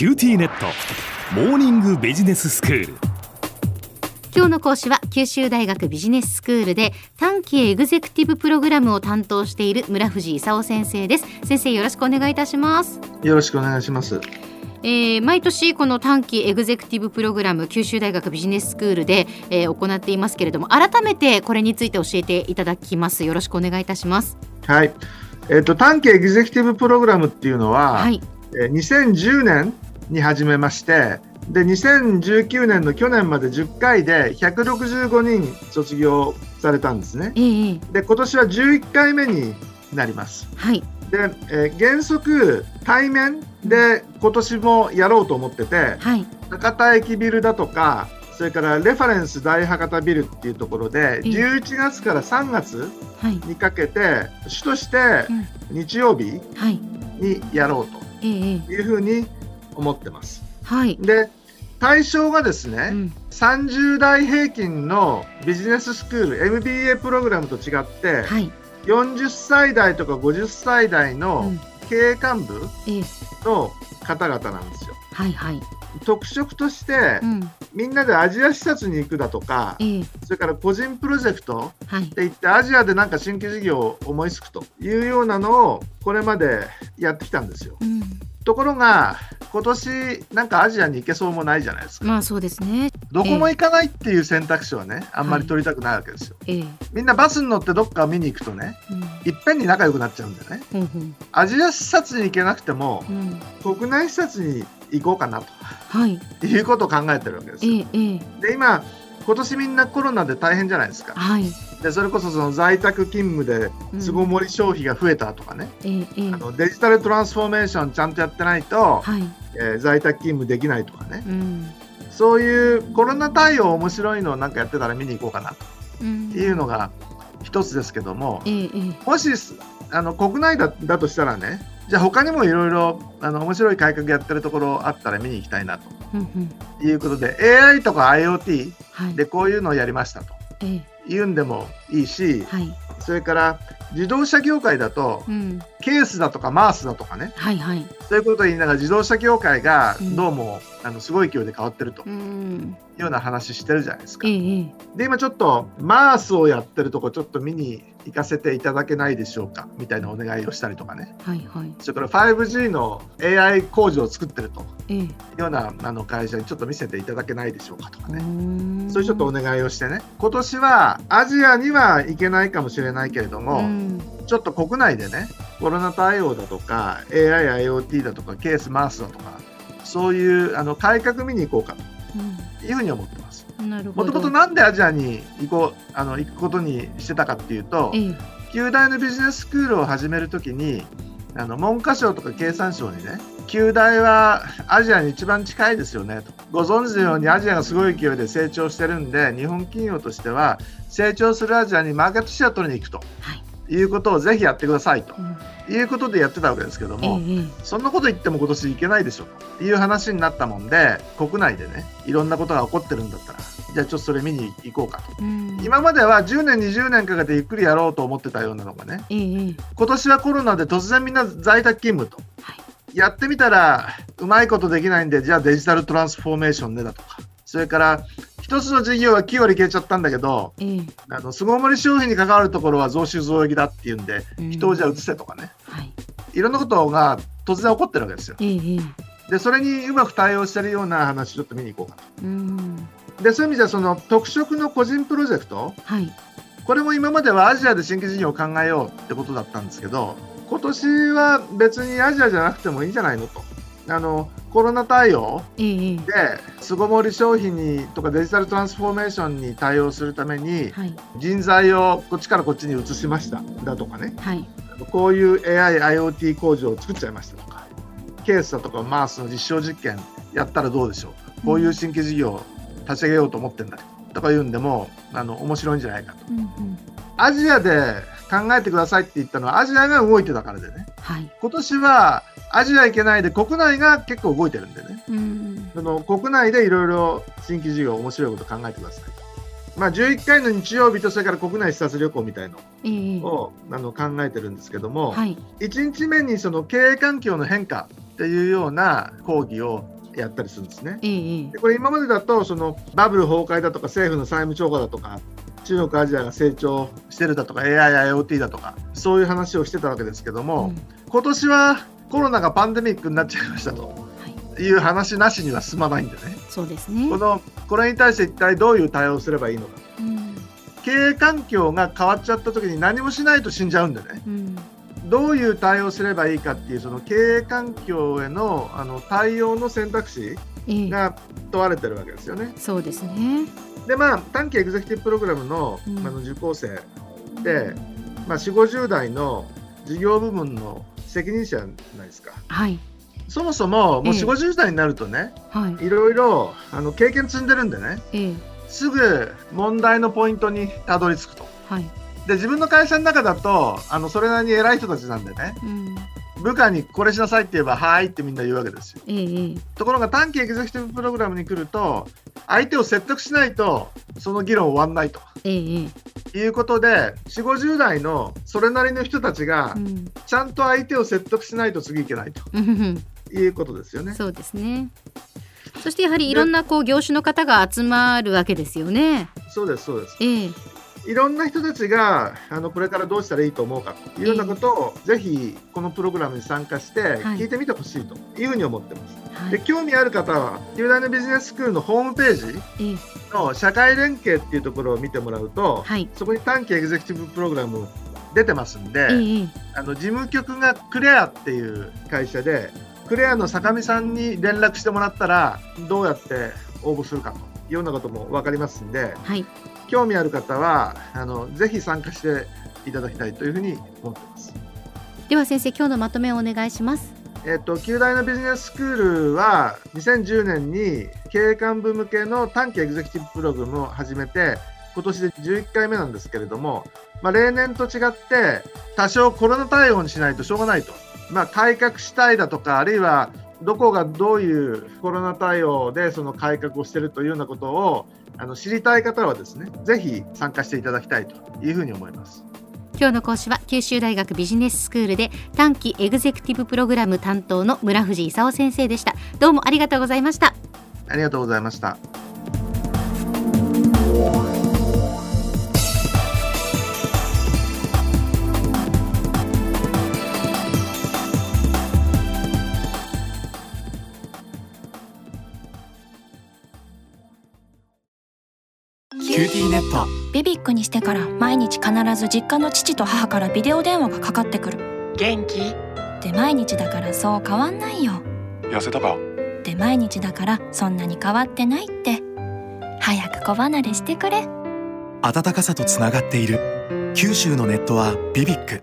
QTnet。モーニングビジネススクール。今日の講師は九州大学ビジネススクールで短期エグゼクティブプログラムを担当している村藤功先生です。先生よろしくお願いいたします。よろしくお願いします。えー、毎年この短期エグゼクティブプログラム九州大学ビジネススクールで、えー、行っていますけれども改めてこれについて教えていただきます。よろしくお願いいたします。はい。えっ、ー、と短期エグゼクティブプログラムっていうのは、はい、えー、2010年に始めましてで2019年の去年まで10回で165人卒業されたんですね。えー、で今年は11回目になります。はい、で、えー、原則対面で今年もやろうと思ってて、はい、博多駅ビルだとかそれからレファレンス大博多ビルっていうところで、11月から3月にかけて、主として日曜日にやろうというふうに思ってます。はい、で対象がですね、うん、30代平均のビジネススクール MBA プログラムと違って、はい、40歳代とか50歳代の経営幹部の方々なんですよ。はいはい、特色として、うん、みんなでアジア視察に行くだとか、それから個人プロジェクトっていって、アジアでなんか新規事業を思いつくというようなのをこれまでやってきたんですよ。うん、ところが今年なんかアジアに行けそうもないじゃないですか。まあそうですね。どこも行かないっていう選択肢はね、あんまり取りたくないわけですよ。はい、みんなバスに乗ってどっか見に行くとね、うん、いっぺんに仲良くなっちゃうんでね。うんうん、アジア視察に行けなくても、うん、国内視察に行こうかなと、はい、いうことを考えてるわけですよ。で今今年みんなコロナで大変じゃないですか。はい、でそれこそその在宅勤務で巣ごもり消費が増えたとかね、うん、あのデジタルトランスフォーメーションちゃんとやってないと、はい、えー、在宅勤務できないとかね、うん、そういうコロナ対応面白いのをなんかやってたら見に行こうかなと。いうのが一つですけども、うん、もしあの国内だだとしたらねじゃあ他にもいろいろ面白い改革やってるところあったら見に行きたいなと、いうことで AI とか IoT でこういうのをやりましたと、言うんでもいいし、はい、それから自動車業界だと、うん、ケースだとかマースだとかね、はいはい、そういうことを言いながら自動車業界がどうも、うん、あのすごい勢いで変わってるというような話してるじゃないですか。で今ちょっとマースをやってるとこちょっと見に行かせていただけないでしょうかみたいなお願いをしたりとかね、はいはい、それから 5G の AI 工場を作ってるというようなあの会社にちょっと見せていただけないでしょうかとかね。そういうちょっとお願いをしてね。今年はアジアには行けないかもしれないけれども、ちょっと国内でねコロナ対応だとか AI、IoT だとかケースマースだとかそういうあの改革見に行こうかと。いうふうに思ってます。もともとなんでアジアに行こうあの行くことにしてたかっていうと、ええ、旧大のビジネススクールを始めるときにあの文科省とか経産省にね旧大はアジアに一番近いですよねと。ご存知のようにアジアがすごい勢いで成長してるんで日本企業としては成長するアジアにマーケットシェア取りに行くと、はい、いうことをぜひやってくださいと、うん、いうことでやってたわけですけども、ええ、そんなこと言っても今年行けないでしょという話になったもんで国内でねいろんなことが起こってるんだったらじゃあちょっとそれ見に行こうかと、うん、今までは10年20年かけてゆっくりやろうと思ってたようなのがね、ええ、今年はコロナで突然みんな在宅勤務と、はい、やってみたらうまいことできないんでじゃあデジタルトランスフォーメーションねだとかそれから一つの事業は9割消えちゃったんだけど、ええ、あの巣ごもり消費に関わるところは増収増益だっていうんで、うん、人をじゃあ移せとかね、はい、いろんなことが突然起こってるわけですよ。えでそれにうまく対応してるような話ちょっと見に行こうかと。うん。でそういう意味ではその特色の個人プロジェクト、はい、これも今まではアジアで新規事業を考えようってことだったんですけど今年は別にアジアじゃなくてもいいんじゃないのと。あのコロナ対応で巣ごもり消費にとかデジタルトランスフォーメーションに対応するために、人材をこっちからこっちに移しましただとかね、はい、こういう AI、IoT 工場を作っちゃいましたとか。ケースだとかマースの実証実験やったらどうでしょう。こういう新規事業立ち上げようと思ってんだとか言うんでもあの面白いんじゃないかと、うんうん、アジアで考えてくださいって言ったのはアジアが動いてたからでね、はい、今年はアジア行けないで国内が結構動いてるんでね、うん、その国内でいろいろ新規事業面白いこと考えてください。まあ、11回の日曜日とそれから国内視察旅行みたいのを、えー、あの考えてるんですけども、はい、1日目にその経営環境の変化っっていうような講義をやったりするんですね。でこれ今までだとそのバブル崩壊だとか政府の債務超過だとか中国アジアが成長してるだとか AIIoT だとかそういう話をしてたわけですけども、うん、今年はコロナがパンデミックになっちゃいましたと。いう話なしには進まないんでね。そうですね。このこれに対して一体どういう対応をすればいいのか。うん、経営環境が変わっちゃった時に何もしないと死んじゃうんでね。うん、どういう対応すればいいかっていうその経営環境へのあの対応の選択肢が問われてるわけですよね。そうですね。でまあ短期エグゼクティブプログラムの,、あの受講生で、まあ、4 5 0代の事業部門の責任者じゃないですか。はい、そもそももう4 5 0代になるとね、はい、いろいろあの経験積んでるんでね、ええ、すぐ問題のポイントにたどり着くと。はい、で自分の会社の中だとあのそれなりに偉い人たちなんでね、うん部下にこれしなさいって言えば、はいってみんな言うわけですよ。ええ、ところが短期エグゼクティブプログラムに来ると、相手を説得しないと、その議論終わんないと。ええ、いうことで、4、50代のそれなりの人たちが、ちゃんと相手を説得しないと次いけないと、いうことですよね。そうですね。そしてやはりいろんなこう業種の方が集まるわけですよね。そうですそうです。ええいろんな人たちがあのこれからどうしたらいいと思うかというようなことを、ぜひこのプログラムに参加して聞いてみてほしいというふうに思ってます。はい、で興味ある方は旧大のビジネススクールのホームページの社会連携っていうところを見てもらうと、はい、そこに短期エグゼクティブプログラム出てますんで、あの事務局がクレアっていう会社でクレアの坂見さんに連絡してもらったらどうやって応募するかというようなことも分かりますんで、はい、興味ある方はあのぜひ参加していただきたいというふうに思っています。では先生今日のまとめをお願いします。えっと、旧大のビジネススクールは2010年に経営幹部向けの短期エグゼクティブプログラムを始めて今年で11回目なんですけれども、まあ、例年と違って多少コロナ対応にしないとしょうがないと、まあ、改革したいだとかあるいはどこがどういうコロナ対応でその改革をしているというようなことをあの知りたい方はですねぜひ参加していただきたいというふうに思います。今日の講師は九州大学ビジネススクールで短期エグゼクティブプログラム担当の村藤勲先生でした。どうもありがとうございました。ありがとうございましたビビックにしてから毎日必ず実家の父と母からビデオ電話がかかってくる。元気？で毎日だからそう変わんないよ。痩せたか？で毎日だからそんなに変わってないって。早く子離れしてくれ。温かさとつながっている。九州のネットはビビック